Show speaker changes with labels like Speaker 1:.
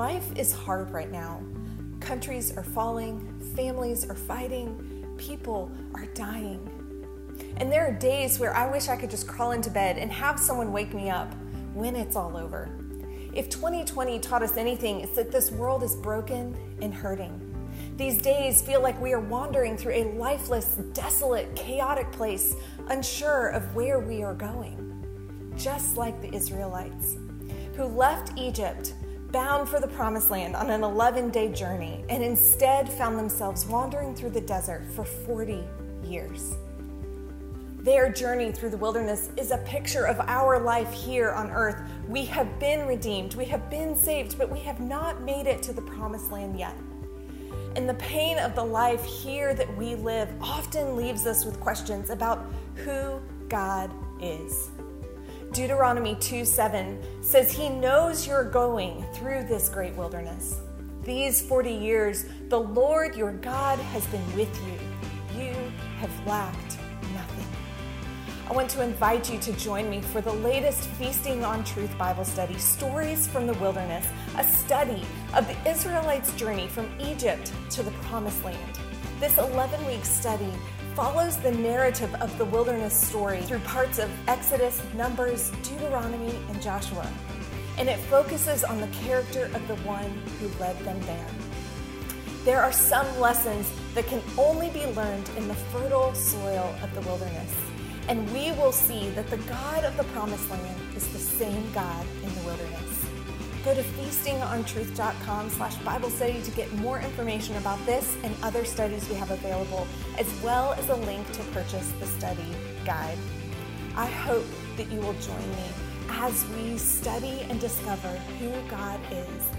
Speaker 1: Life is hard right now. Countries are falling, families are fighting, people are dying. And there are days where I wish I could just crawl into bed and have someone wake me up when it's all over. If 2020 taught us anything, it's that this world is broken and hurting. These days feel like we are wandering through a lifeless, desolate, chaotic place, unsure of where we are going. Just like the Israelites, who left Egypt bound for the promised land on an 11 day journey and instead found themselves wandering through the desert for 40 years. Their journey through the wilderness is a picture of our life here on earth. We have been redeemed, we have been saved, but we have not made it to the promised land yet. And the pain of the life here that we live often leaves us with questions about who God is. Deuteronomy 2 7 says, He knows you're going through this great wilderness. These 40 years, the Lord your God has been with you. You have lacked nothing. I want to invite you to join me for the latest Feasting on Truth Bible study, Stories from the Wilderness, a study of the Israelites' journey from Egypt to the Promised Land. This 11 week study follows the narrative of the wilderness story through parts of Exodus, Numbers, Deuteronomy, and Joshua. And it focuses on the character of the one who led them there. There are some lessons that can only be learned in the fertile soil of the wilderness and we will see that the God of the promised land is the same God in the wilderness. Go to feastingontruth.com slash Bible study to get more information about this and other studies we have available, as well as a link to purchase the study guide. I hope that you will join me as we study and discover who God is